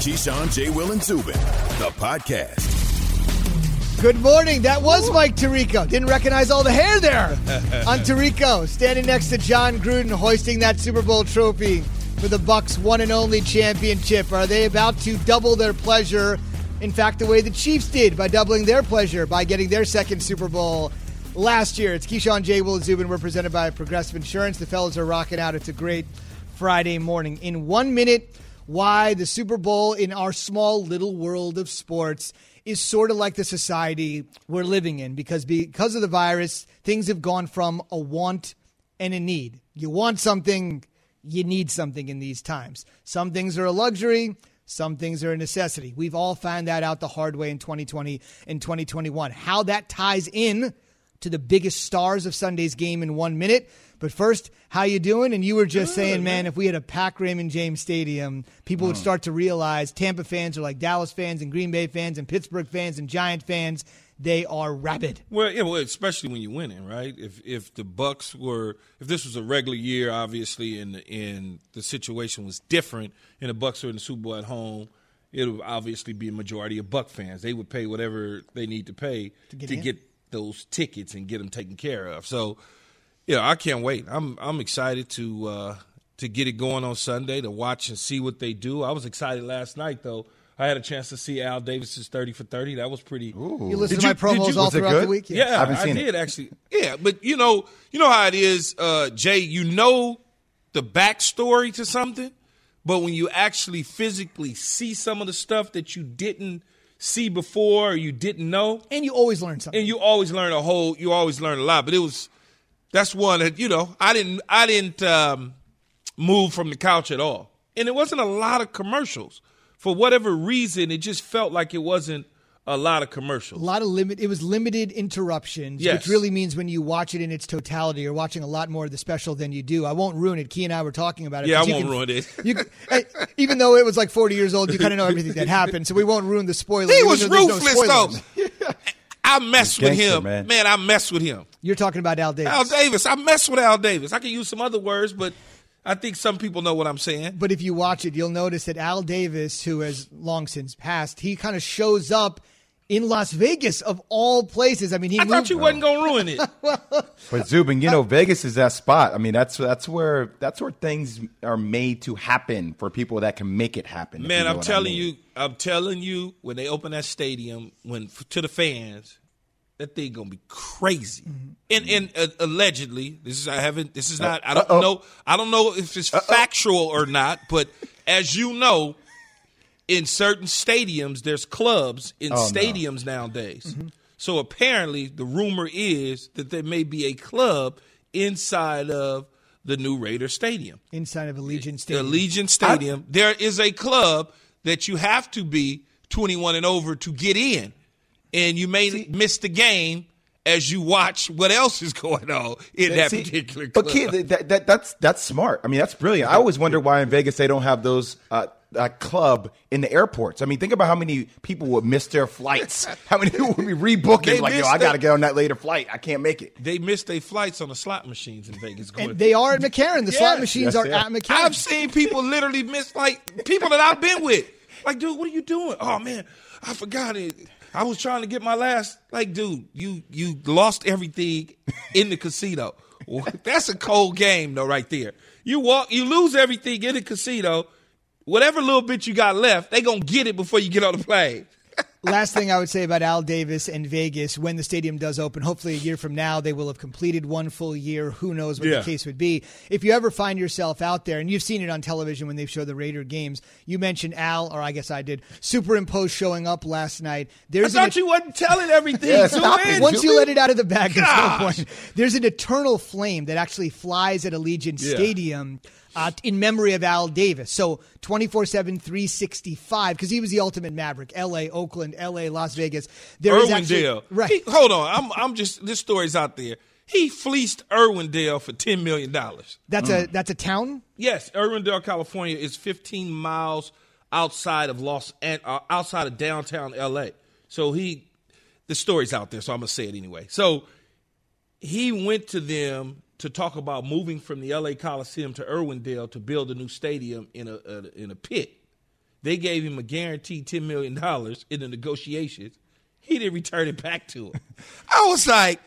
Keyshawn, J. Will, and Zubin, the podcast. Good morning. That was Mike Tirico. Didn't recognize all the hair there on Tirico. Standing next to Jon Gruden, hoisting that Super Bowl trophy for the Bucs' one and only championship. Are they about to double their pleasure? In fact, the way the Chiefs did by doubling their pleasure by getting their second Super Bowl last year. It's Keyshawn J. Will Zubin. We're presented by Progressive Insurance. The fellas are rocking out. It's a great Friday morning. In one minute, why the Super Bowl in our small little world of sports is sort of like the society we're living in because because of the virus, things have gone from a want and a need. You want something, you need something in these times. Some things are a luxury, some things are a necessity. We've all found that out the hard way in 2020 and 2021. How that ties in to the biggest stars of Sunday's game in 1 minute. But first, how you doing? And you were just Good, saying, man, man, if we had a packed Raymond James Stadium, people would hmm. start to realize Tampa fans are like Dallas fans and Green Bay fans and Pittsburgh fans and Giant fans. They are rabid. Well, yeah, well, especially when you're winning, right? If if the Bucs were, if this was a regular year, obviously, and and the situation was different, and the Bucs are in the Super Bowl at home, it would obviously be a majority of Buc fans. They would pay whatever they need to pay to get, to get those tickets and get them taken care of. So yeah, I can't wait. I'm I'm excited to uh, to get it going on Sunday to watch and see what they do. I was excited last night though. I had a chance to see Al Davis's thirty for thirty. That was pretty. Ooh. You listened to my promos you, all throughout the week. Yeah, I, I did it. actually. Yeah, but you know, you know how it is, uh, Jay. You know the backstory to something, but when you actually physically see some of the stuff that you didn't see before or you didn't know, and you always learn something, and you always learn a whole, you always learn a lot. But it was that's one that you know I didn't I didn't um, move from the couch at all, and it wasn't a lot of commercials for whatever reason. It just felt like it wasn't a lot of commercials. A lot of limit. It was limited interruptions, yes. which really means when you watch it in its totality, you're watching a lot more of the special than you do. I won't ruin it. Key and I were talking about it. Yeah, I won't can, ruin it. You, even though it was like 40 years old, you kind of know everything that happened, so we won't ruin the spoiler. He was ruthless, no though. I mess with him, man. man. I mess with him. You're talking about Al Davis. Al Davis. I mess with Al Davis. I can use some other words, but I think some people know what I'm saying. But if you watch it, you'll notice that Al Davis, who has long since passed, he kind of shows up in Las Vegas of all places. I mean, he I moved- thought you wasn't gonna ruin it. but Zubin, you know, Vegas is that spot. I mean, that's that's where that's where things are made to happen for people that can make it happen. Man, you know I'm telling I mean. you, I'm telling you, when they open that stadium, when to the fans, that thing gonna be crazy. Mm-hmm. And and uh, allegedly, this is I haven't. This is not. I don't Uh-oh. know. I don't know if it's Uh-oh. factual or not. But as you know, in certain stadiums, there's clubs in oh, stadiums no. nowadays. Mm-hmm. So apparently, the rumor is that there may be a club inside of the new Raider Stadium. Inside of Allegiant Stadium. Allegiant Stadium. I, there is a club that you have to be 21 and over to get in. And you may see, miss the game as you watch what else is going on in that see, particular club. But kid, that, that, that's that's smart. I mean, that's brilliant. I always wonder why in Vegas they don't have those uh, that club in the airports. I mean, think about how many people would miss their flights. how many people would be rebooking? They like, yo, I got to get on that later flight. I can't make it. They missed their flights on the slot machines in Vegas. and they are at McCarran. The yes. slot machines yes, are at McCarran. I've seen people literally miss, like, people that I've been with. Like, dude, what are you doing? Oh, man, I forgot it. I was trying to get my last. Like, dude, you you lost everything in the casino. That's a cold game, though, right there. You walk, you lose everything in the casino whatever little bit you got left, they gonna get it before you get on the plane. Last thing I would say about Al Davis and Vegas, when the stadium does open, hopefully a year from now, they will have completed one full year. Who knows what yeah. the case would be. If you ever find yourself out there, and you've seen it on television when they've showed the Raider games, you mentioned Al, or I guess I did, superimposed showing up last night. There's I thought an, you wasn't telling everything. yeah, stop it, Once you let it out of the bag, there's no point. There's an eternal flame that actually flies at Allegiant yeah. Stadium uh, in memory of Al Davis. So 24 7, 365, because he was the ultimate maverick. LA, Oakland, LA, Las Vegas. There Irwindale. right. He, hold on. I'm, I'm just, this story's out there. He fleeced Irwindale for $10 million. That's mm. a that's a town? Yes. Irwindale, California is 15 miles outside of Los uh, outside of downtown LA. So he the story's out there, so I'm gonna say it anyway. So he went to them to talk about moving from the LA Coliseum to Irwindale to build a new stadium in a, a in a pit. They gave him a guaranteed $10 million in the negotiations. He didn't return it back to him. I was like,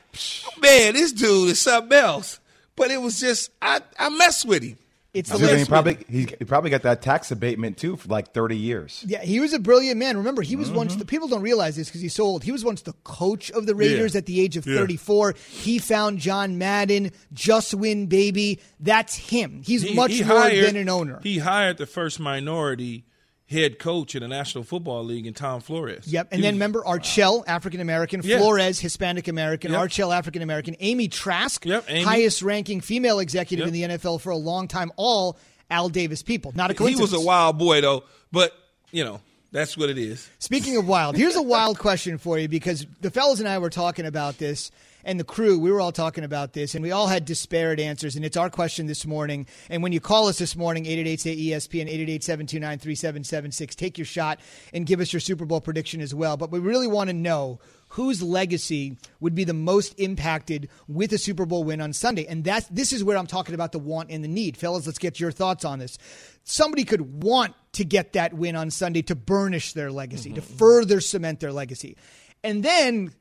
man, this dude is something else. But it was just, I, I messed with him. It's the then he probably he, he probably got that tax abatement too for like thirty years. Yeah, he was a brilliant man. Remember, he was Mm-hmm. once the people don't realize this because he's so old. He was once the coach of the Raiders Yeah. at the age of Yeah. 34. He found John Madden, just win baby. That's him. He's He- much he more hired- than an owner. He hired the first minority head coach in the National Football League in Tom Flores. Yep. And He then remember Art Shell, African American, Yeah. Flores, Hispanic American, Yep. Art Shell, African American, Amy Trask, Yep, Amy. highest ranking female executive Yep. in the NFL for a long time, all Al Davis people. Not a he was a wild boy though, but you know that's what it is. Speaking of wild, here's a wild question for you because the fellas and I were talking about this, and the crew, we were all talking about this, and we all had disparate answers, and it's our question this morning. And when you call us this morning, 888-ESPN, 888-729-3776, take your shot and give us your Super Bowl prediction as well. But we really want to know whose legacy would be the most impacted with a Super Bowl win on Sunday. And that's this is where I'm talking about the want and the need. Fellas, let's get your thoughts on this. Somebody could want to get that win on Sunday to burnish their legacy, to mm-hmm. further cement their legacy. And then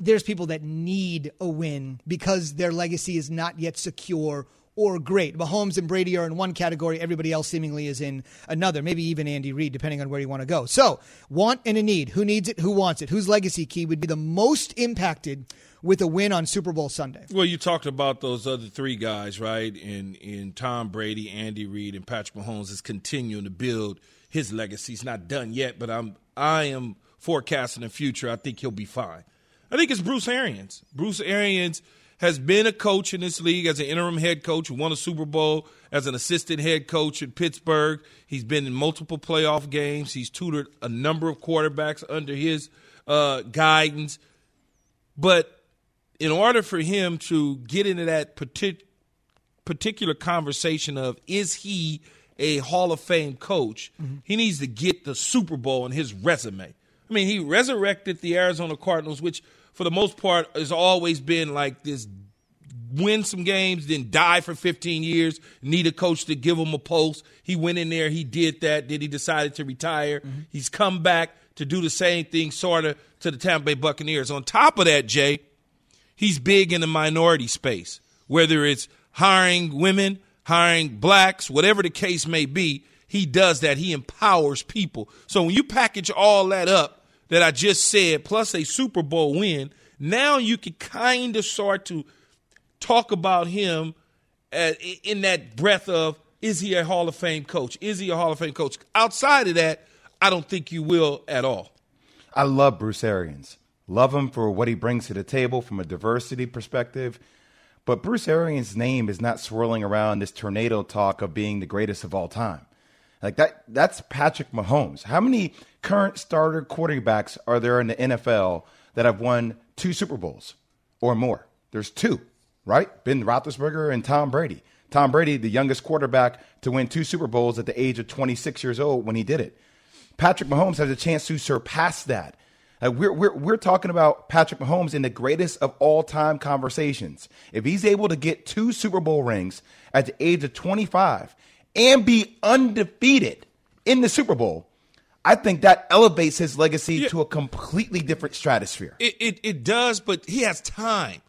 there's people that need a win because their legacy is not yet secure or great. Mahomes and Brady are in one category, everybody else seemingly is in another, maybe even Andy Reid, depending on where you want to go. So, want and a need. Who needs it? Who wants it? Whose legacy key would be the most impacted with a win on Super Bowl Sunday? Well, you talked about those other three guys, right? In in Tom Brady, Andy Reid, and Patrick Mahomes is continuing to build his legacy. He's not done yet, but I'm I am forecasting the future. I think he'll be fine. I think it's Bruce Arians. Bruce Arians has been a coach in this league as an interim head coach who won a Super Bowl as an assistant head coach in Pittsburgh. He's been in multiple playoff games. He's tutored a number of quarterbacks under his uh, guidance. But in order for him to get into that partic- particular conversation of is he a Hall of Fame coach, he needs to get the Super Bowl in his resume. I mean, he resurrected the Arizona Cardinals, which for the most part has always been like this win some games, then die for 15 years, need a coach to give him a pulse. He went in there, he did that, then he decided to retire. Mm-hmm. He's come back to do the same thing, sort of, to the Tampa Bay Buccaneers. On top of that, Jay, he's big in the minority space, whether it's hiring women, hiring blacks, whatever the case may be. He does that. He empowers people. So when you package all that up that I just said, plus a Super Bowl win, now you can kind of start to talk about him in that breath of is he a Hall of Fame coach? Is he a Hall of Fame coach? Outside of that, I don't think you will at all. I love Bruce Arians. Love him for what he brings to the table from a diversity perspective. But Bruce Arians' name is not swirling around this tornado talk of being the greatest of all time. Like that that's Patrick Mahomes. How many current starter quarterbacks are there in the NFL that have won two Super Bowls or more? There's two, right? Ben Roethlisberger and Tom Brady. Tom Brady, the youngest quarterback to win two Super Bowls at the age of 26 years old when he did it. Patrick Mahomes has a chance to surpass that. Like we're, we're, we're talking about Patrick Mahomes in the greatest of all time conversations. If he's able to get two Super Bowl rings at the age of 25 and be undefeated in the Super Bowl, I think that elevates his legacy Yeah. to a completely different stratosphere. It, it it does, but he has time.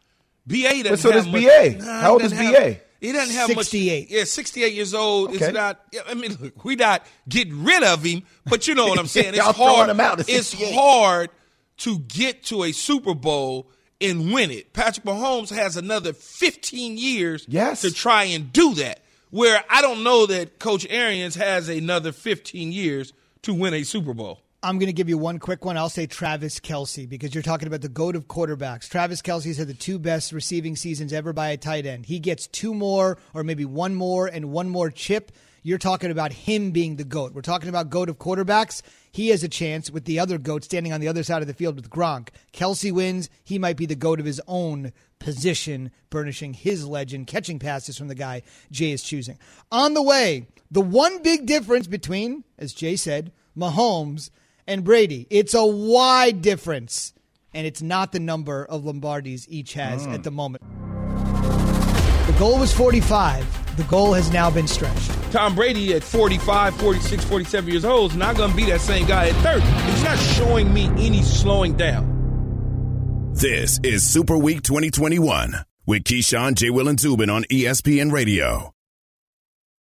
BA doesn't But so have does much, BA. Nah, How old is doesn't BA? have- He doesn't have 68. much. Yeah, 68 years old. Okay. It's not. I mean, look, we not getting rid of him, but you know what I'm saying. It's hard. him out it's hard to get to a Super Bowl and win it. Patrick Mahomes has another 15 years Yes. to try and do that. Where I don't know that Coach Arians has another 15 years to win a Super Bowl. I'm going to give you one quick one. I'll say Travis Kelce because you're talking about the goat of quarterbacks. Travis Kelce's had the two best receiving seasons ever by a tight end. He gets two more, or maybe one more, and one more chip. You're talking about him being the goat. We're talking about goat of quarterbacks. He has a chance with the other goat standing on the other side of the field with Gronk. Kelce wins. He might be the goat of his own position, burnishing his legend, catching passes from the guy Jay is choosing. On the way, the one big difference between, as Jay said, Mahomes and Brady. It's a wide difference, and it's not the number of Lombardies each has at mm. the moment. The goal was 45. The goal has now been stretched. Tom Brady at 45, 46, 47 years old is not going to be that same guy at 30. He's not showing me any slowing down. This is Super Week 2021 with Keyshawn, J. Will, and Zubin on ESPN Radio.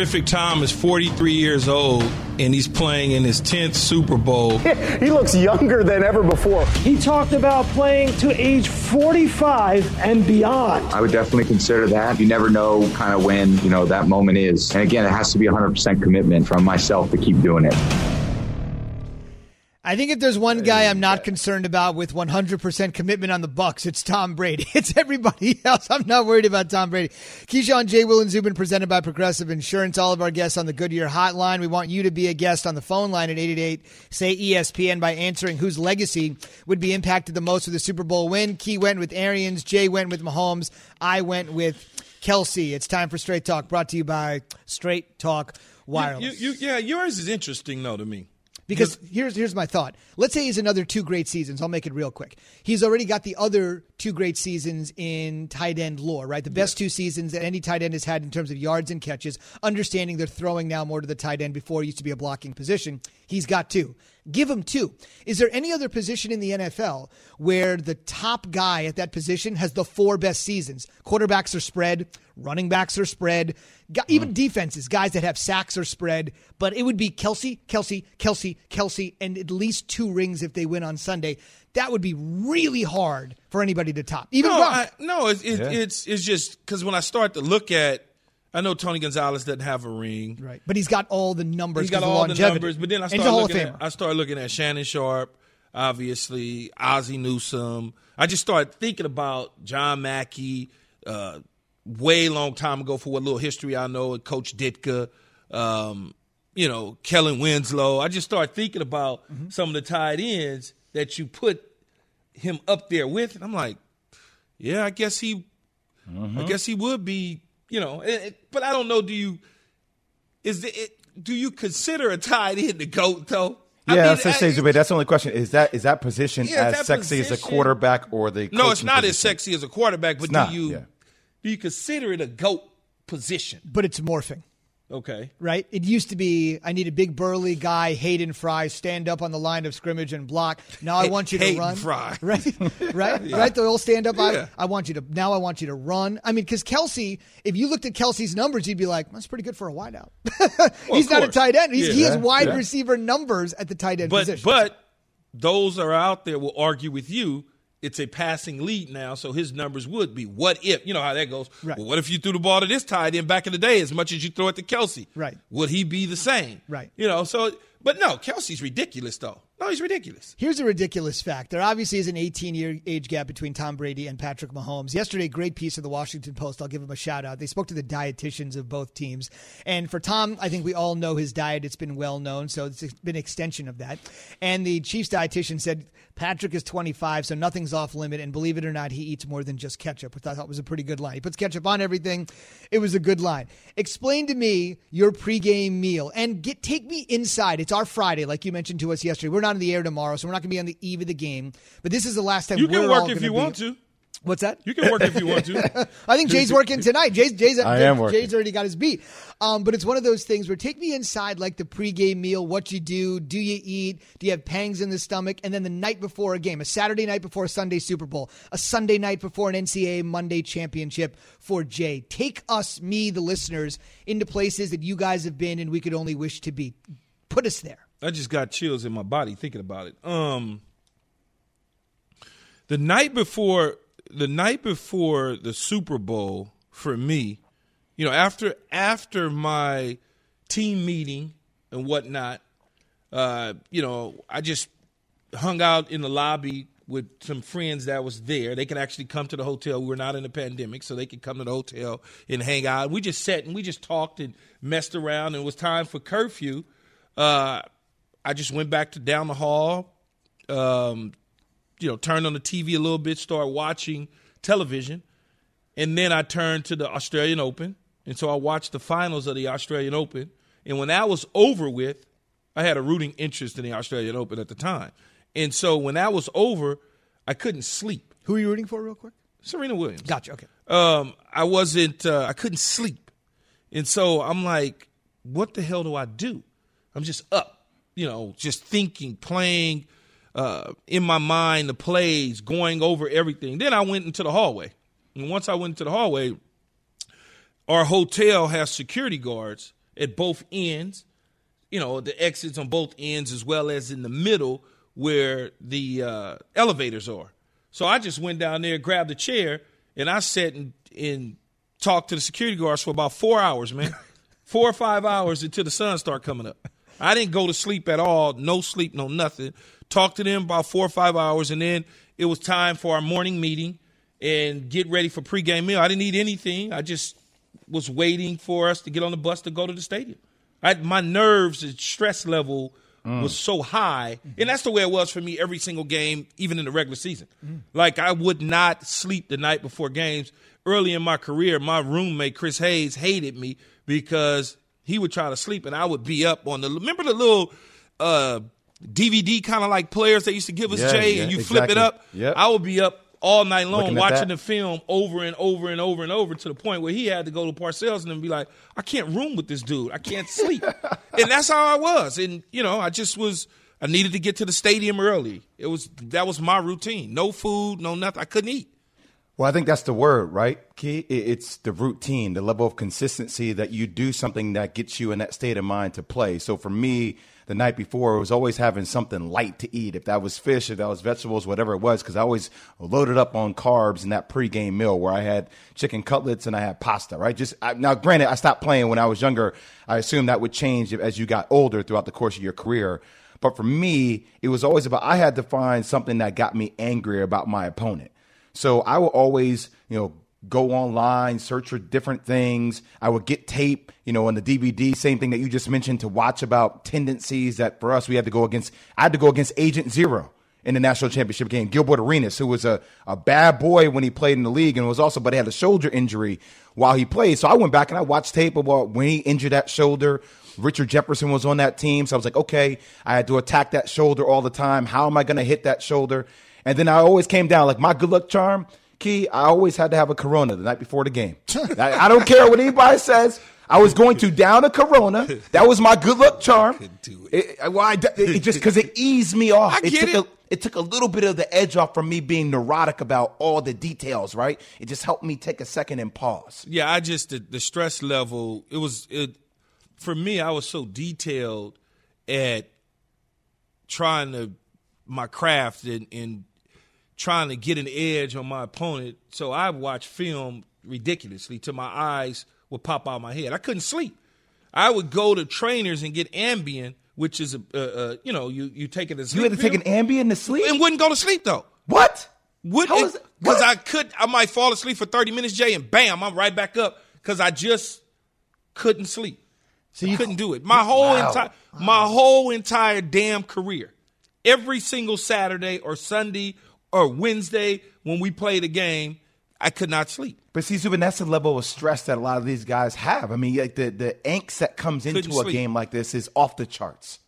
Terrific Tom is 43 years old and he's playing in his 10th Super Bowl. he looks younger than ever before. He talked about playing to age 45 and beyond. I would definitely consider that. You never know kind of when, you know, that moment is. And again, it has to be 100% commitment from myself to keep doing it. I think if there's one guy I'm not concerned about with 100% commitment on the Bucs, it's Tom Brady. It's everybody else. I'm not worried about Tom Brady. Keyshawn J. Will and Zubin presented by Progressive Insurance. All of our guests on the Goodyear Hotline. We want you to be a guest on the phone line at 888 say ESPN by answering whose legacy would be impacted the most with the Super Bowl win. Key went with Arians. Jay went with Mahomes. I went with Kelce. It's time for Straight Talk, brought to you by Straight Talk Wireless. You, you, yeah, yours is interesting though to me. Because here's here's my thought. Let's say he's another two great seasons. I'll make it real quick. He's already got the other two great seasons in tight end lore, right? The best two seasons that any tight end has had in terms of yards and catches. Understanding they're throwing now more to the tight end before it used to be a blocking position. He's got two. Give him two. Is there any other position in the NFL where the top guy at that position has the four best seasons? Quarterbacks are spread, running backs are spread, even mm. defenses, guys that have sacks are spread. But it would be Kelce, Kelce, Kelce, Kelce, and at least two rings if they win on Sunday. That would be really hard for anybody to top. Even no, I, no, it's it, it's it's just because when I start to look at, I know Tony Gonzalez doesn't have a ring, Right, but he's got all the numbers. He's got of all the numbers, but then I And he's start looking at I started looking at Shannon Sharpe, obviously Ozzie Newsome. I just started thinking about John Mackey, uh, way long time ago for what little history I know, Coach Ditka, um, you know, Kellen Winslow. I just started thinking about Mm-hmm. some of the tight ends that you put him up there with, and I'm like, yeah, I guess he, I guess he would be, you know, it, it- but I don't know. Do you? Is it, it? Do you consider a tight end the goat though? I Yeah, mean, that's, that's, I- that's the only question. Is that is that position Yeah, as that sexy as a quarterback or the no, it's coaching not as sexy as a quarterback. But It's do not, you yeah. do you consider it a goat position? but it's morphing. Okay. right? It used to be I need a big burly guy, Hayden Fry, stand up on the line of scrimmage and block. Now I want you to Hayden run, Fry. right? Right? Right? They'll all stand up. Yeah. I, I want you to now. I want you to run. I mean, because Kelce, if you looked at Kelce's numbers, you'd be like, that's pretty good for a wideout. He's not a tight end. He's, Yeah. he has wide Yeah. receiver numbers at the tight end But position. but those are out there will argue with you. It's a passing lead now, so his numbers would be. What if you know how that goes? Right. Well, what if you threw the ball to this tight end back in the day as much as you throw it to Kelce? Right. Would he be the same? Right. You know. So, but no, Kelce's ridiculous though. No, he's ridiculous. Here's a ridiculous fact. There obviously is an 18 year age gap between Tom Brady and Patrick Mahomes. Yesterday, great piece of the Washington Post. I'll give them a shout out. They spoke to the dietitians of both teams. And for Tom, I think we all know his diet. It's been well known, so it's been an extension of that. And the Chiefs dietitian said Patrick is 25, so nothing's off limit. And believe it or not, he eats more than just ketchup, which I thought was a pretty good line. He puts ketchup on everything. It was a good line. Explain to me your pregame meal and get take me inside. It's our Friday, like you mentioned to us yesterday. We're not in the air tomorrow, so we're not going to be on the eve of the game. But this is the last time You can we're work all if you be- want to. What's that? You can work if you want to. I think Jay's working tonight. Jay's Jay's, I am working. Jay's already got his beat. Um, but it's one of those things where take me inside like the pregame meal, what you do, do you eat, do you have pangs in the stomach, and then the night before a game, a Saturday night before a Sunday Super Bowl, a Sunday night before an NCAA Monday championship for Jay. Take us, me, the listeners, into places that you guys have been and we could only wish to be. Put us there. I just got chills in my body thinking about it. Um, the night before the night before the Super Bowl for me, you know, after after my team meeting and whatnot, uh, you know, I just hung out in the lobby with some friends that was there. They could actually come to the hotel. We were not in a pandemic, so they could come to the hotel and hang out. We just sat and we just talked and messed around. And it was time for curfew. Uh, I just went back to down the hall, um, you know, turned on the TV a little bit, started watching television, and then I turned to the Australian Open, and so I watched the finals of the Australian Open. And when that was over with, I had a rooting interest in the Australian Open at the time. And so when that was over, I couldn't sleep. Who are you rooting for, real quick? Serena Williams. Gotcha. Okay. Um, I wasn't. Uh, I couldn't sleep, and so I'm like, what the hell do I do? I'm just up, you know, just thinking, playing uh, in my mind the plays, going over everything. Then I went into the hallway, and once I went into the hallway, our hotel has security guards at both ends. You know, the exits on both ends as well as in the middle where the uh, elevators are. So I just went down there, grabbed a chair, and I sat and, and talked to the security guards for about four hours, man. four or five hours until the sun started coming up. I didn't go to sleep at all, no sleep, no nothing. Talked to them about four or five hours, and then it was time for our morning meeting and get ready for pregame meal. I didn't eat anything. I just was waiting for us to get on the bus to go to the stadium. I, my nerves and stress level mm. was so high, and that's the way it was for me every single game, even in the regular season. Mm. Like I would not sleep the night before games. Early in my career, my roommate Chris Hayes hated me because he would try to sleep, and I would be up on the. Remember the little. Uh, DVD kind of like players they used to give us, yeah, Jay, yeah, and you exactly. flip it up. Yep. I would be up all night long watching the film over and over and over and over to the point where he had to go to Parcells and be like, I can't room with this dude. I can't sleep. and that's how I was. And, you know, I just was I needed to get to the stadium early. It was that was my routine. No food, no nothing. I couldn't eat. Well, I think that's the word, right, Key? It's the routine, the level of consistency that you do something that gets you in that state of mind to play. So for me, the night before, it was always having something light to eat. If that was fish, if that was vegetables, whatever it was, because I always loaded up on carbs in that pregame meal where I had chicken cutlets and I had pasta, right? Just I, now, granted, I stopped playing when I was younger. I assume that would change as you got older throughout the course of your career. But for me, it was always about I had to find something that got me angry about my opponent. So I will always, you know, go online, search for different things. I would get tape, you know, on the DVD, same thing that you just mentioned to watch about tendencies that for us we had to go against. I had to go against Agent Zero in the national championship game. Gilbert Arenas, who was a, a bad boy when he played in the league and was also, but he had a shoulder injury while he played. So I went back and I watched tape about when he injured that shoulder. Richard Jefferson was on that team. So I was like, okay, I had to attack that shoulder all the time. How am I going to hit that shoulder? And then I always came down like my good luck charm, Key. I always had to have a Corona the night before the game. I, I don't care what anybody says. I was going to down a Corona. That was my good luck charm. It, it, well, I, it just because it eased me off. I it took it. a it took a little bit of the edge off from me being neurotic about all the details. Right? It just helped me take a second and pause. Yeah, I just the, the stress level. It was it for me. I was so detailed at trying to my craft and, and trying to get an edge on my opponent. So I watched film ridiculously till my eyes would pop out my head. I couldn't sleep. I would go to trainers and get Ambien, which is a, uh, uh, you know you you take it as You had to take an Ambien to sleep. and wouldn't go to sleep though. What? Would because? I could I might fall asleep for thirty minutes, Jay, and bam, I'm right back up because I just couldn't sleep. So you couldn't do it. My whole Wow. entire my whole entire damn career, every single Saturday or Sunday or Wednesday when we played a game, I could not sleep. But see, Zubin, that's the level of stress that a lot of these guys have. I mean, like the, the angst that comes into Couldn't a sleep. game like this is off the charts.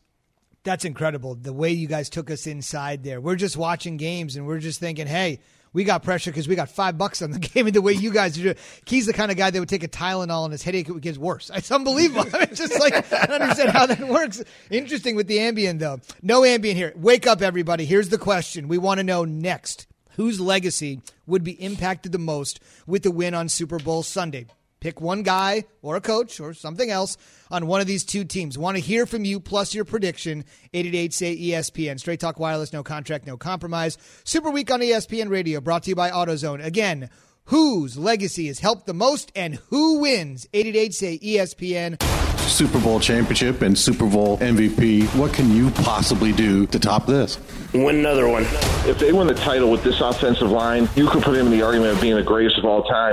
That's incredible. The way you guys took us inside there. We're just watching games and we're just thinking, hey, we got pressure because we got five bucks on the game. And the way you guys doing, Key's the kind of guy that would take a Tylenol and his headache gets worse. It's unbelievable. it's just like, I don't understand how that works. Interesting with the Ambien, though. No Ambien here. Wake up, everybody. Here's the question we want to know next whose legacy would be impacted the most with the win on Super Bowl Sunday? Pick one guy or a coach or something else on one of these two teams. Want to hear from you plus your prediction. 888 say ESPN. Straight Talk Wireless, no contract, no compromise. Super Week on ESPN Radio, brought to you by AutoZone. Again, whose legacy has helped the most and who wins? 888 say ESPN. Super Bowl championship and Super Bowl MVP. What can you possibly do to top this? Win another one. If they win the title with this offensive line, you could put him in the argument of being the greatest of all time.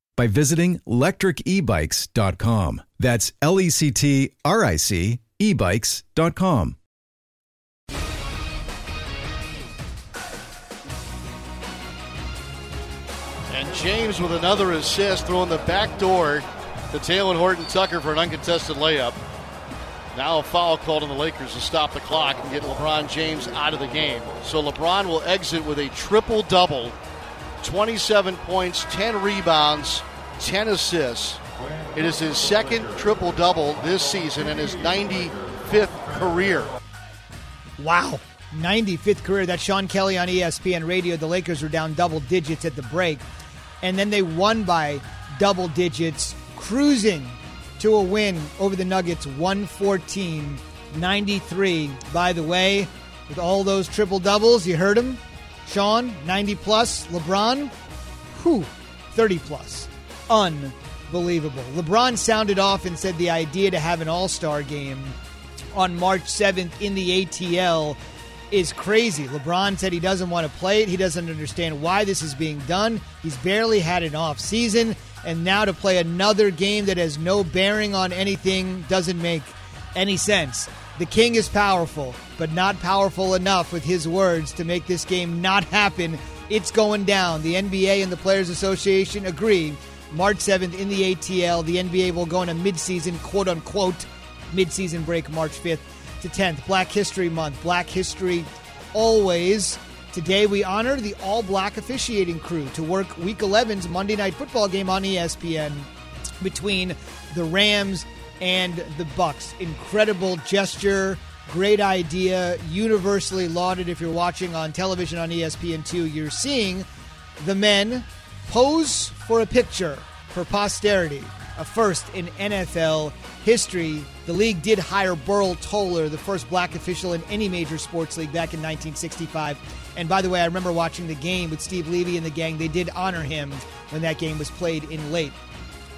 by visiting lectricebikes.com. That's L E C T R I C ebikes.com. And James with another assist, throwing the back door to Talen Horton Tucker for an uncontested layup. Now a foul called on the Lakers to stop the clock and get LeBron James out of the game. So LeBron will exit with a triple double 27 points, 10 rebounds, 10 assists. It is his second triple double this season and his 95th career. Wow. 95th career. That's Sean Kelly on ESPN Radio. The Lakers were down double digits at the break, and then they won by double digits, cruising to a win over the Nuggets 114 93. By the way, with all those triple doubles, you heard him. Sean, 90 plus. LeBron, whew, 30 plus. Unbelievable. LeBron sounded off and said the idea to have an all star game on March 7th in the ATL is crazy. LeBron said he doesn't want to play it. He doesn't understand why this is being done. He's barely had an off season, and now to play another game that has no bearing on anything doesn't make any sense. The king is powerful, but not powerful enough with his words to make this game not happen. It's going down. The NBA and the Players Association agree. March 7th in the ATL, the NBA will go on a midseason, quote unquote, midseason break March 5th to 10th. Black History Month. Black History always. Today we honor the all black officiating crew to work Week 11's Monday Night Football game on ESPN between the Rams and the Bucs. Incredible gesture, great idea, universally lauded. If you're watching on television on E ESPN2, you're seeing the men pose for a picture for posterity. A first in NFL history. The league did hire Burl Toler, the first black official in any major sports league back in 1965. And by the way, I remember watching the game with Steve Levy and the gang. They did honor him when that game was played in late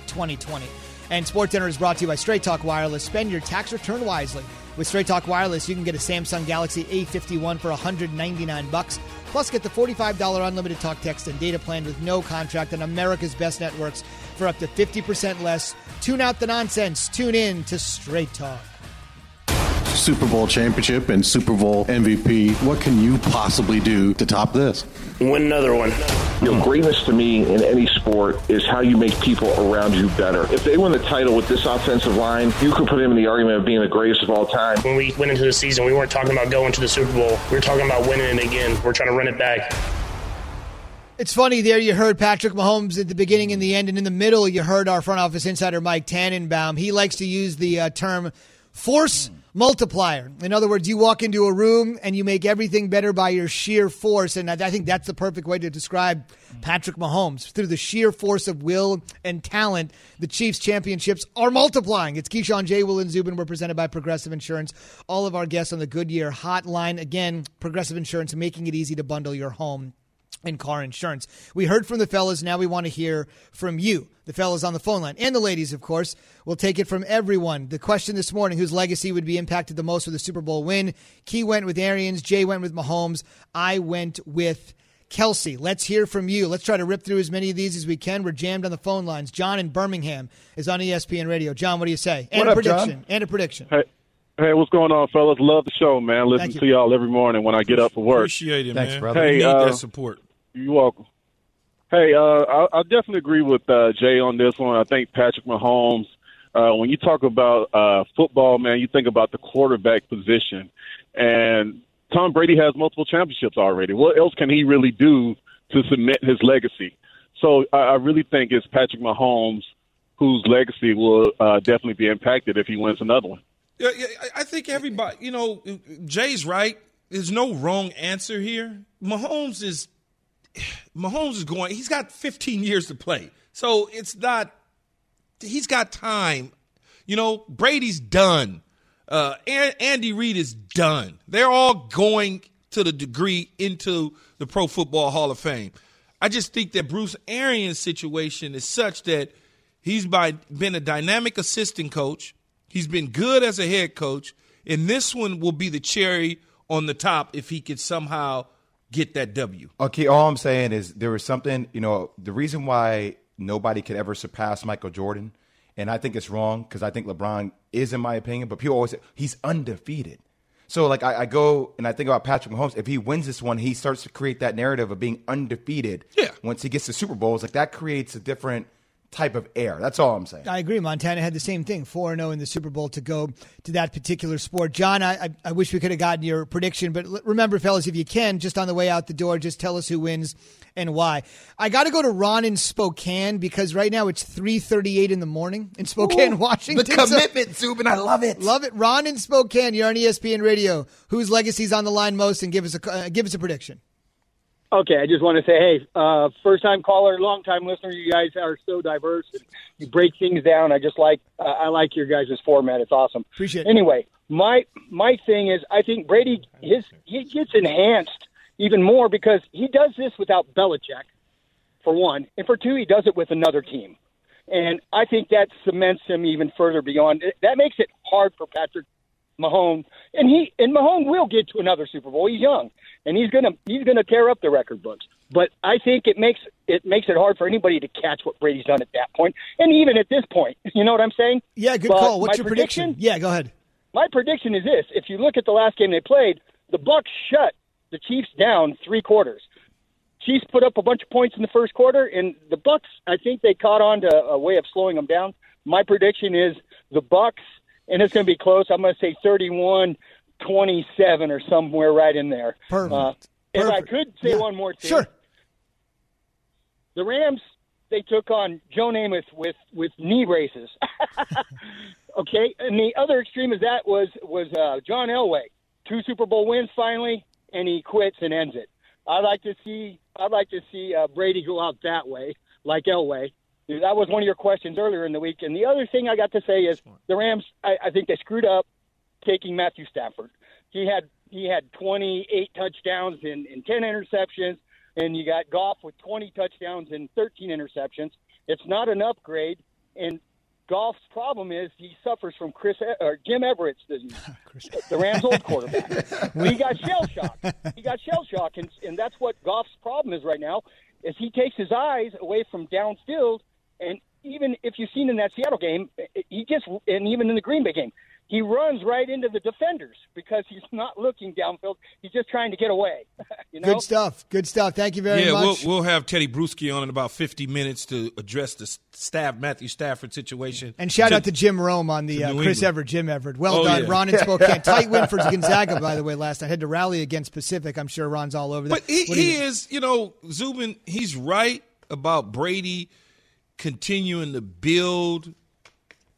2020. And SportsCenter is brought to you by Straight Talk Wireless. Spend your tax return wisely. With Straight Talk Wireless, you can get a Samsung Galaxy A51 for 199 bucks. Plus, get the $45 unlimited talk, text, and data plan with no contract on America's best networks for up to 50% less. Tune out the nonsense. Tune in to Straight Talk. Super Bowl championship and Super Bowl MVP. What can you possibly do to top this? Win another one. You know, greatness to me in any sport is how you make people around you better. If they win the title with this offensive line, you could put him in the argument of being the greatest of all time. When we went into the season, we weren't talking about going to the Super Bowl. We were talking about winning it again. We're trying to run it back. It's funny there you heard Patrick Mahomes at the beginning and the end, and in the middle you heard our front office insider Mike Tannenbaum. He likes to use the uh, term force multiplier. In other words, you walk into a room and you make everything better by your sheer force. And I think that's the perfect way to describe Patrick Mahomes. Through the sheer force of will and talent, the Chiefs championships are multiplying. It's Keyshawn J. Will and Zubin. We're presented by Progressive Insurance. All of our guests on the Goodyear hotline. Again, Progressive Insurance making it easy to bundle your home and car insurance. We heard from the fellas. Now we want to hear from you, the fellas on the phone line, and the ladies, of course. We'll take it from everyone. The question this morning whose legacy would be impacted the most with a Super Bowl win? Key went with Arians, Jay went with Mahomes, I went with Kelce, Let's hear from you. Let's try to rip through as many of these as we can. We're jammed on the phone lines. John in Birmingham is on ESPN Radio. John, what do you say? And what a up, prediction. John? And a prediction. Hey, hey, what's going on, fellas? Love the show, man. Listen you. to y'all every morning when I get up for work. Appreciate it, Thanks, man. brother. We Hey, need uh, that support. You're welcome. Hey, uh, I, I definitely agree with uh, Jay on this one. I think Patrick Mahomes. Uh, when you talk about uh, football, man, you think about the quarterback position, and Tom Brady has multiple championships already. What else can he really do to cement his legacy? So I, I really think it's Patrick Mahomes whose legacy will uh, definitely be impacted if he wins another one. Yeah, yeah, I- I think everybody, you know, Jay's right. There's no wrong answer here. Mahomes is Mahomes is going. He's got 15 years to play, so it's not. He's got time. You know, Brady's done. Uh, An- Andy Reid is done. They're all going to the degree into the Pro Football Hall of Fame. I just think that Bruce Arians' situation is such that he's by, been a dynamic assistant coach. He's been good as a head coach, and this one will be the cherry on the top if he could somehow get that W. Okay, all I'm saying is there was something, you know, the reason why nobody could ever surpass Michael Jordan, and I think it's wrong because I think LeBron is, in my opinion, but people always say he's undefeated. So, like, I, I go and I think about Patrick Mahomes. If he wins this one, he starts to create that narrative of being undefeated. Yeah. Once he gets to Super Bowls, like that creates a different type of air. That's all I'm saying. I agree. Montana had the same thing, 4 0 in the Super Bowl to go to that particular sport. John, I, I, I wish we could have gotten your prediction, but l- remember, fellas, if you can, just on the way out the door, just tell us who wins and why. I got to go to Ron in Spokane because right now it's 3.38 in the morning in Spokane, Ooh, Washington. the So- commitment, Zubin. I love it. Love it. Ron in Spokane, you're on ESPN Radio. Whose legacy's on the line most? And give us a, uh, give us a prediction. Okay, I just want to say, hey, uh, first time caller, long time listener. You guys are so diverse. And you break things down. I just like uh, I like your guys' format. It's awesome. Appreciate it. Anyway, my my thing is, I think Brady his he gets enhanced even more because he does this without Belichick, for one, and for two, he does it with another team, and I think that cements him even further beyond. That makes it hard for Patrick Mahomes, and he and Mahomes will get to another Super Bowl. He's young, and he's gonna he's gonna tear up the record books. But I think it makes it makes it hard for anybody to catch what Brady's done at that point, and even at this point. You know what I'm saying? Yeah, good But call. What's your prediction? Yeah, go ahead. My prediction is this: if you look at the last game they played, the Bucs shut the Chiefs down three quarters. Chiefs put up a bunch of points in the first quarter, and the Bucs. I think they caught on to a way of slowing them down. My prediction is the Bucs, and it's going to be close. I'm going to say 31 27 or somewhere right in there. Perfect. Uh, if I could say Yeah. one more thing. Sure. The Rams, they took on Joe Namath with, with knee braces. okay, and the other extreme of that was was uh, John Elway. Two Super Bowl wins finally, and he quits and ends it. I'd like to see I'd like to see uh, Brady go out that way, like Elway. That was one of your questions earlier in the week. And the other thing I got to say is the Rams. I, I think they screwed up taking Matthew Stafford. He had he had 28 touchdowns and, and 10 interceptions, and you got Goff with 20 touchdowns and 13 interceptions. It's not an upgrade, and Goff's problem is he suffers from Chris or Jim Everett's disease, the Rams' old quarterback. he got shell shock. He got shell shock, and, and that's what Goff's problem is right now. Is he takes his eyes away from downfield, and even if you've seen in that Seattle game, he just and even in the Green Bay game, he runs right into the defenders because he's not looking downfield. He's just trying to get away. you know? Good stuff. Good stuff. Thank you very yeah, much. we'll we'll have Tedy Bruschi on in about 50 minutes to address the staff Matthew Stafford situation. And shout out to Jim Rome on the uh, Chris England. Everett, Jim Everett. Well Oh, done, yeah. Ron in Spokane. Tight win for Gonzaga, by the way, last night. Had to rally against Pacific. I'm sure Ron's all over that. But he, What do you is, you know, Zubin, he's right about Brady continuing to build,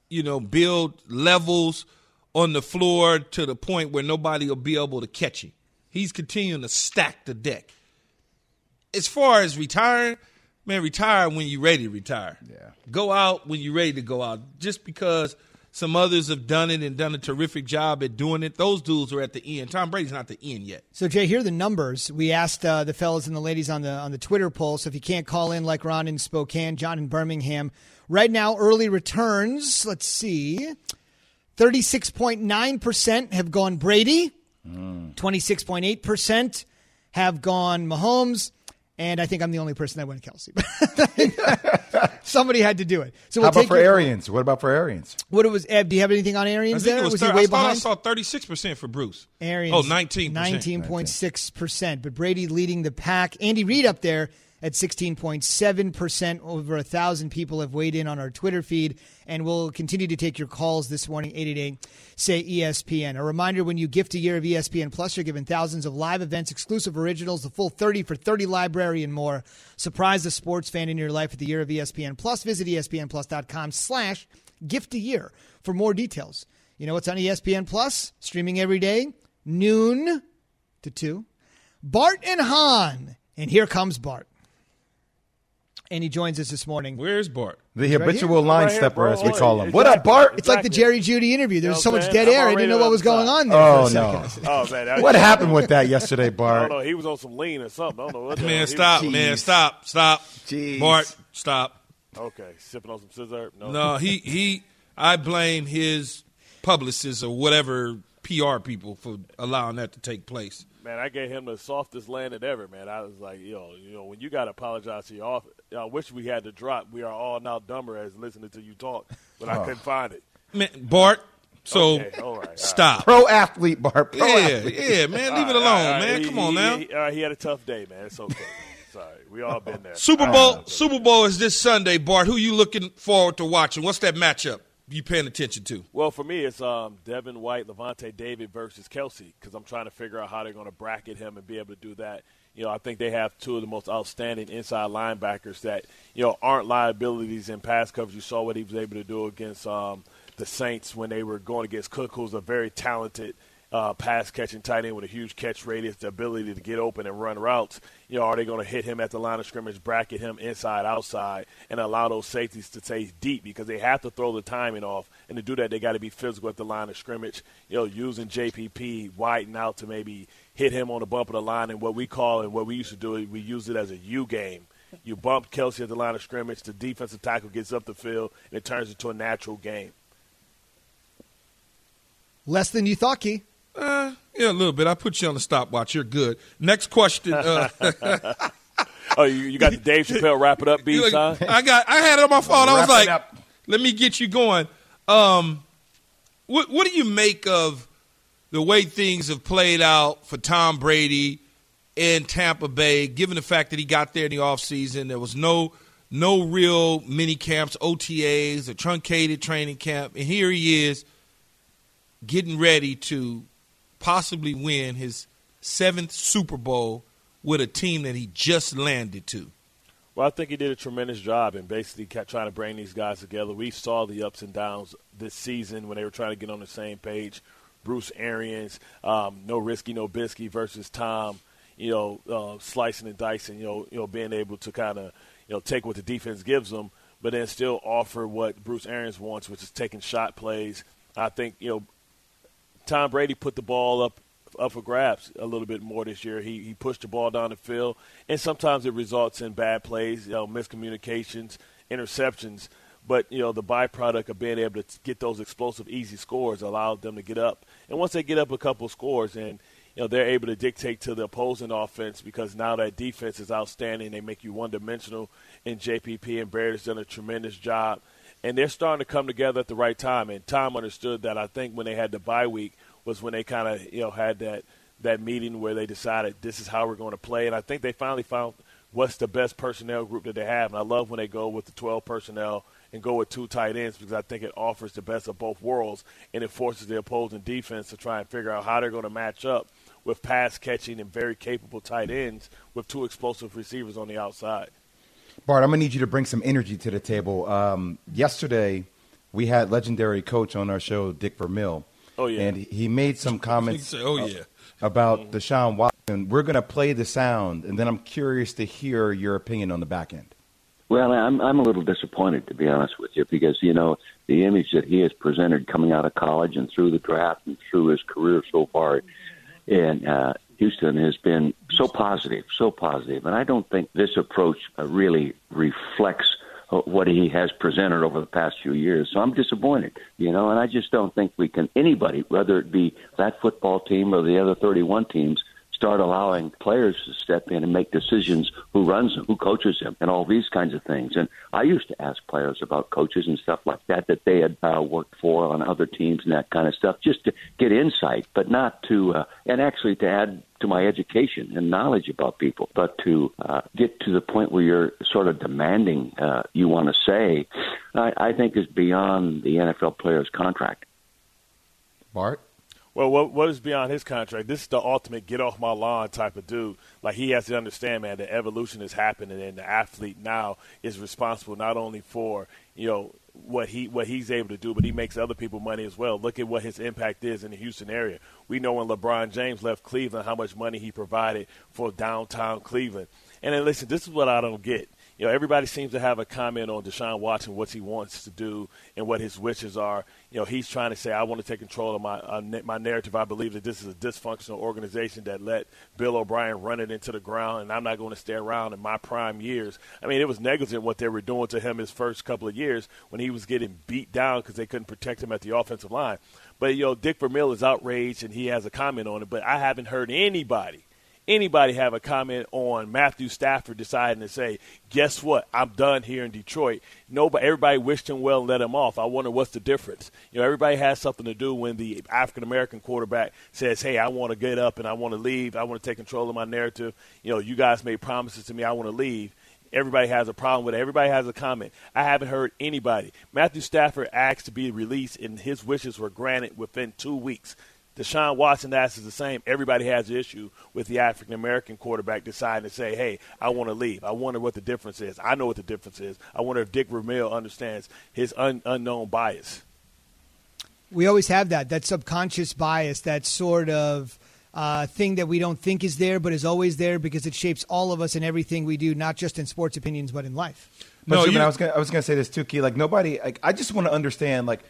you know, build levels on the floor to the point where nobody will be able to catch him. He's continuing to stack the deck. As far as retiring, man, retire when you're ready to retire. Yeah. Go out when you're ready to go out. Just because some others have done it and done a terrific job at doing it, those dudes are at the end. Tom Brady's not the end yet. So Jay, here are the numbers. We asked uh, the fellas and the ladies on the on the Twitter poll. So if you can't call in like Ron in Spokane, John in Birmingham, right now early returns. Let's see, thirty six point nine percent have gone Brady, twenty six point eight percent have gone Mahomes. And I think I'm the only person that went to Kelce. Somebody had to do it. So How we'll about take for your- Arians? What about for Arians? What it was, Eb? Do you have anything on I Arians think there? it was, was thir- he way I, thought I saw 36% for Bruce. Arians. Oh, 19%. 19.6%. But Brady leading the pack. Andy Reid up there at 16.7%. Over a thousand people have weighed in on our Twitter feed. And we'll continue to take your calls this morning, 888 say ESPN. A reminder when you gift a year of ESPN Plus, you're given thousands of live events, exclusive originals, the full 30 for 30 library, and more. Surprise the sports fan in your life with the year of ESPN Plus. Visit ESPNplus.com slash gift a year for more details. You know what's on ESPN Plus? Streaming every day, noon to 2. Bart and Hahn. And here comes Bart. And he joins us this morning. Where's Bart? The habitual here. line Right stepper, bro. as we Oh, call him. exactly. What up, Bart? It's like the Jerry Jeudy interview. There's so much dead I'm air. I didn't know what was going on there. Oh, no. Oh man, What happened with that yesterday, I Bart? don't know. He was on some lean or something. I don't know what. Man, he stop, was- man, stop, stop. Jeez. Bart, stop. Okay, sipping on some scissor. No, No, he he. I blame his publicists or whatever PR people for allowing that to take place. Man, I gave him the softest landing ever, man. I was like, yo, you know, when you got to apologize to your office, I wish we had the drop. We are all now dumber as listening to you talk, but I Oh. couldn't find it. Man, Bart. So Okay, all right, all right. stop. Pro athlete, Bart. Pro Yeah, athlete. yeah, man. Leave All it alone, all right. man. He- Come on he- now. He, all right, he had a tough day, man. It's okay. Sorry, we all been there. Super Bowl. Super Bowl is this Sunday, Bart. Who you looking forward to watching? What's that matchup you paying attention to? Well, for me, it's um, Devin White, Lavonte David versus Kelce because I'm trying to figure out how they're going to bracket him and be able to do that. You know, I think they have two of the most outstanding inside linebackers that you know aren't liabilities in pass coverage. You saw what he was able to do against um, the Saints when they were going against Cook, who's a very talented uh, pass catching tight end with a huge catch radius, the ability to get open and run routes. You know, are they going to hit him at the line of scrimmage, bracket him inside, outside, and allow those safeties to stay deep because they have to throw the timing off, and to do that, they got to be physical at the line of scrimmage. You know, using JPP widen out to maybe hit him on the bump of the line, and what we call and what we used to do, we use it as a U game. You bump Kelce at the line of scrimmage, the defensive tackle gets up the field, and it turns into a natural game. Less than you thought, Key. Uh, yeah, a little bit. I put you on the stopwatch. You're good. Next question. Uh, oh, you, you got the Dave Chappelle wrap it up, B Look, side. I got. I had it on my phone. I was like, up. "Let me get you going." Um, what What do you make of the way things have played out for Tom Brady in Tampa Bay? Given the fact that he got there in the offseason, there was no no real mini camps, OTAs, a truncated training camp, and here he is getting ready to possibly win his seventh Super Bowl with a team that he just landed to. Well, I think he did a tremendous job in basically trying to bring these guys together. We saw the ups and downs this season when they were trying to get on the same page. Bruce Arians, um, no risky, no bisky versus Tom. You know, uh, slicing and dicing. You know, you know, being able to kind of you know take what the defense gives them, but then still offer what Bruce Arians wants, which is taking shot plays. I think you know Tom Brady put the ball up up for grabs a little bit more this year. He he pushed the ball down the field, and sometimes it results in bad plays, you know, miscommunications, interceptions. But you know the byproduct of being able to get those explosive, easy scores allowed them to get up. And once they get up a couple scores, and you know they're able to dictate to the opposing offense because now that defense is outstanding. They make you one dimensional. And JPP and has done a tremendous job and they're starting to come together at the right time. And Tom understood that. I think when they had the bye week was when they kind of you know had that that meeting where they decided this is how we're going to play. And I think they finally found what's the best personnel group that they have. And I love when they go with the 12 personnel and go with two tight ends because I think it offers the best of both worlds and it forces the opposing defense to try and figure out how they're going to match up with pass catching and very capable tight ends with two explosive receivers on the outside. Bart, I'm gonna need you to bring some energy to the table. Um, yesterday, we had legendary coach on our show, Dick Vermeil, Oh, yeah. And he made some comments. Say, oh yeah. About Deshaun Watson. We're going to play the sound, and then I'm curious to hear your opinion on the back end. Well, I'm I'm a little disappointed to be honest with you because you know the image that he has presented coming out of college and through the draft and through his career so far, and uh, Houston has been so positive, so positive, and I don't think this approach uh, really reflects uh, what he has presented over the past few years. So I'm disappointed, you know, and I just don't think we can anybody, whether it be that football team or the other 31 teams, start allowing players to step in and make decisions who runs them, who coaches them, and all these kinds of things. And I used to ask players about coaches and stuff like that that they had uh, worked for on other teams and that kind of stuff, just to get insight, but not to, uh, and actually to add to my education and knowledge about people, but to uh, get to the point where you're sort of demanding uh, you want to say, I, I think is beyond the NFL player's contract. Bart? Well, what what is beyond his contract? This is the ultimate get off my lawn type of dude. Like he has to understand, man, the evolution is happening, and the athlete now is responsible not only for you know what he what he's able to do, but he makes other people money as well. Look at what his impact is in the Houston area. We know when LeBron James left Cleveland, how much money he provided for downtown Cleveland. And then listen, this is what I don't get you know, everybody seems to have a comment on Deshaun Watson, what he wants to do, and what his wishes are. You know, he's trying to say, I want to take control of my uh, my narrative. I believe that this is a dysfunctional organization that let Bill O'Brien run it into the ground, and I'm not going to stay around in my prime years. I mean, it was negligent what they were doing to him his first couple of years when he was getting beat down because they couldn't protect him at the offensive line. But, you know, Dick Vermeil is outraged, and he has a comment on it, but I haven't heard anybody – anybody have a comment on Matthew Stafford deciding to say, "Guess what? I'm done here in Detroit." Nobody, everybody wished him well and let him off. I wonder what's the difference. You know, everybody has something to do when the African American quarterback says, "Hey, I want to get up and I want to leave. I want to take control of my narrative." You know, you guys made promises to me. I want to leave. Everybody has a problem with it. Everybody has a comment. I haven't heard anybody. Matthew Stafford asked to be released, and his wishes were granted within two weeks. Deshaun Watson asks the same. Everybody has an issue with the African American quarterback deciding to say, hey, I want to leave. I wonder what the difference is. I know what the difference is. I wonder if Dick Vermeil understands his un- unknown bias. We always have that, that subconscious bias, that sort of uh, thing that we don't think is there, but is always there because it shapes all of us and everything we do, not just in sports opinions, but in life. But no, you, I was gonna, I was going to say this too, Key. Like nobody, like I just want to understand. Like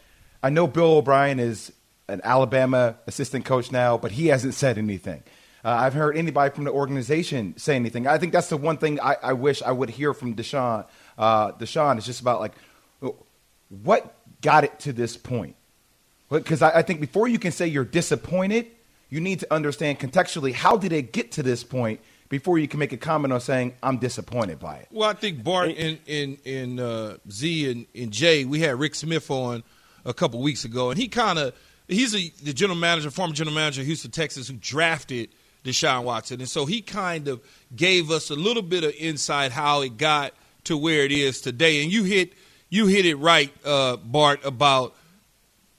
I know Bill O'Brien is an Alabama assistant coach now, but he hasn't said anything. Uh, I've heard anybody from the organization say anything. I think that's the one thing I, I wish I would hear from Deshaun. Uh, Deshaun is just about like, what got it to this point? Because I, I think before you can say you're disappointed, you need to understand contextually how did it get to this point before you can make a comment on saying I'm disappointed by it. Well, I think Bart and and, and uh, Z and, and Jay, we had Rick Smith on a couple weeks ago, and he kind of he's a, the general manager, former general manager of Houston, Texas, who drafted Deshaun Watson, and so he kind of gave us a little bit of insight how it got to where it is today. And you hit you hit it right, uh, Bart, about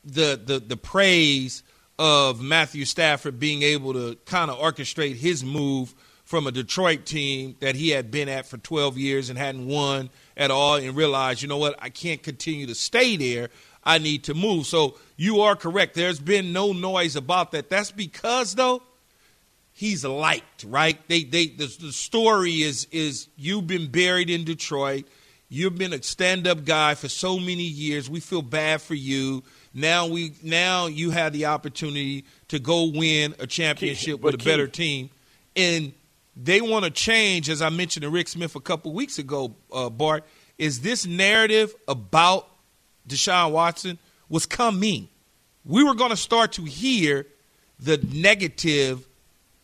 the the the praise of Matthew Stafford being able to kind of orchestrate his move from a Detroit team that he had been at for 12 years and hadn't won at all and realized, you know what, I can't continue to stay there. I need to move. So you are correct. There's been no noise about that. That's because though he's liked, right? They they the, the story is is you've been buried in Detroit. You've been a stand-up guy for so many years. We feel bad for you. Now we now you have the opportunity to go win a championship with a better team, and they want to change. As I mentioned to Rick Smith a couple weeks ago, uh, Bart, is this narrative about Deshaun Watson was coming. We were going to start to hear the negative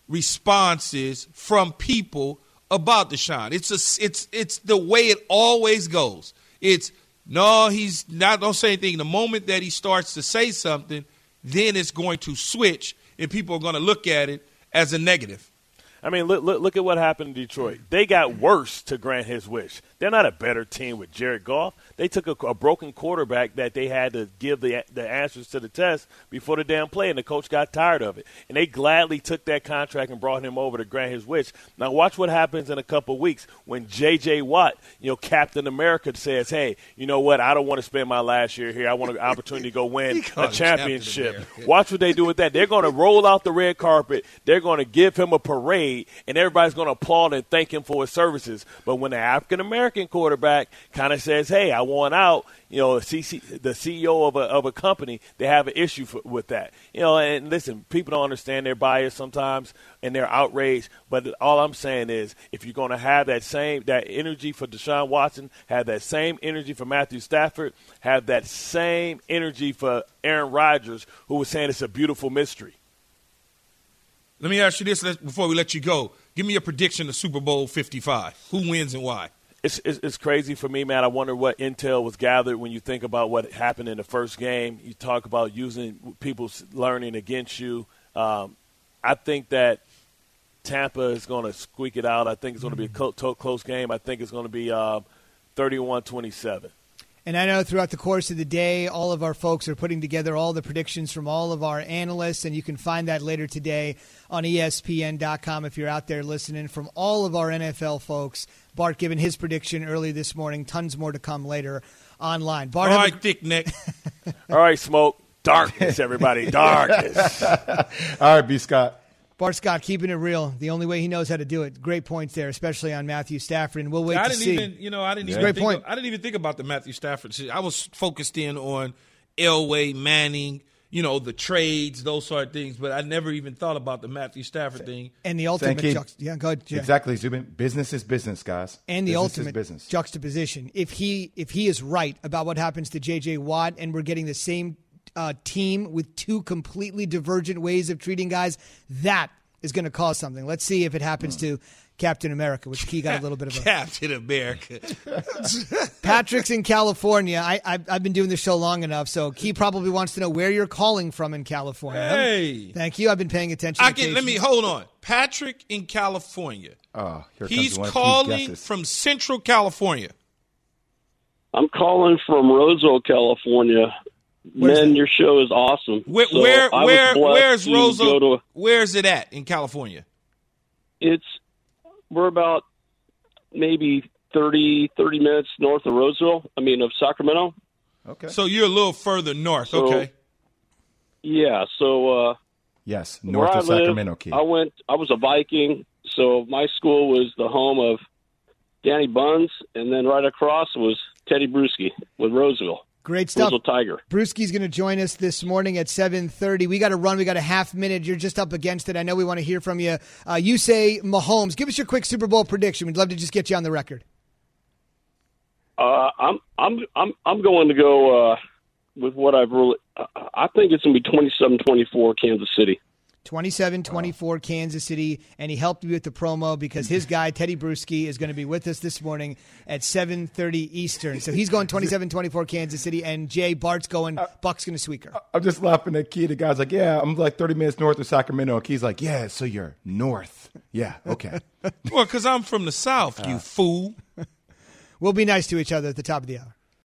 responses from people about Deshaun. It's a, it's it's the way it always goes. It's no, he's not. Don't say anything. The moment that he starts to say something, then it's going to switch, and people are going to look at it as a negative. I mean, look, look, look at what happened in Detroit. They got worse to grant his wish. They're not a better team with Jared Goff. They took a, a broken quarterback that they had to give the the answers to the test before the damn play, and the coach got tired of it. And they gladly took that contract and brought him over to grant his wish. Now watch what happens in a couple weeks when J.J. Watt, you know, Captain America says, "Hey, you know what? I don't want to spend my last year here. I want an opportunity to go win a championship." Watch what they do with that. They're going to roll out the red carpet. They're going to give him a parade, and everybody's going to applaud and thank him for his services. But when the African American quarterback kind of says, "Hey, I want out," you know, the CEO of a of a company, they have an issue for, with that. You know, and listen, people don't understand their bias sometimes and they're outraged. But all I'm saying is, if you're going to have that same that energy for Deshaun Watson, have that same energy for Matthew Stafford, have that same energy for Aaron Rodgers, who was saying it's a beautiful mystery. Let me ask you this before we let you go. Give me a prediction of Super Bowl 55. Who wins and why? It's, it's, it's crazy for me, man. I wonder what intel was gathered when you think about what happened in the first game. You talk about using people learning against you. Um, I think that Tampa is going to squeak it out. I think it's going to be a close, close game. I think it's going to be uh, 31 27. And I know throughout the course of the day, all of our folks are putting together all the predictions from all of our analysts, and you can find that later today on ESPN.com if you're out there listening from all of our NFL folks. Bart giving his prediction early this morning. Tons more to come later online. Bart, all right, a- thick neck. all right, smoke. Darkness, everybody. Darkness. all right, B. Scott. Bart Scott keeping it real. The only way he knows how to do it. Great points there, especially on Matthew Stafford. And we'll wait I to didn't see. Even, you know, I didn't yeah. even great think point. Of, I didn't even think about the Matthew Stafford. I was focused in on Elway, Manning, you know, the trades, those sort of things. But I never even thought about the Matthew Stafford thing. And the ultimate, juxt- yeah, go ahead. Jay. Exactly, Zubin. Business is business, guys. And the business ultimate business. juxtaposition. If he if he is right about what happens to J.J. Watt, and we're getting the same uh, team with two completely divergent ways of treating guys, that is going to cause something. Let's see if it happens to Captain America, which Key got a little bit of a Captain America. Patrick's in California. I, I've, I've been doing this show long enough, so Key probably wants to know where you're calling from in California. Hey, thank you. I've been paying attention. I can let me hold on. Patrick in California. Oh, here he's comes calling from Central California. I'm calling from Roseville, California. Where's Man, that? your show is awesome. Where So where where where's to Roseville? to- where's it at in California? it's we're about maybe 30, 30 minutes north of Roseville. I mean of Sacramento. Okay. So you're a little further north. So- okay. Yeah. So uh, Yes, north of live, Sacramento, Key. I went. I was a Viking, so my school was the home of Danny Buns, and then right across was Tedy Bruschi with Roseville. Great stuff. Roseville Tiger. Bruschi's going to join us this morning at 7.30. We got to run. We got a half minute. You're just up against it. I know we want to hear from you. Uh, you say Mahomes. Give us your quick Super Bowl prediction. We'd love to just get you on the record. Uh, I'm I'm I'm I'm going to go uh, with what I've really. Uh, I think it's going to be 27-24 Kansas City. 27-24 Kansas City, and he helped me with the promo because his guy, Tedy Bruschi, is going to be with us this morning at 7.30 Eastern. So he's going 27-24 Kansas City, and Jay Bart's going, uh, Bucs going to squeak her. I'm just laughing at Key. The guy's like, "Yeah, I'm like 30 minutes north of Sacramento." And Key's like, "Yeah, so you're north." Yeah, okay. Well, because I'm from the South, you uh. fool. We'll be nice to each other at the top of the hour.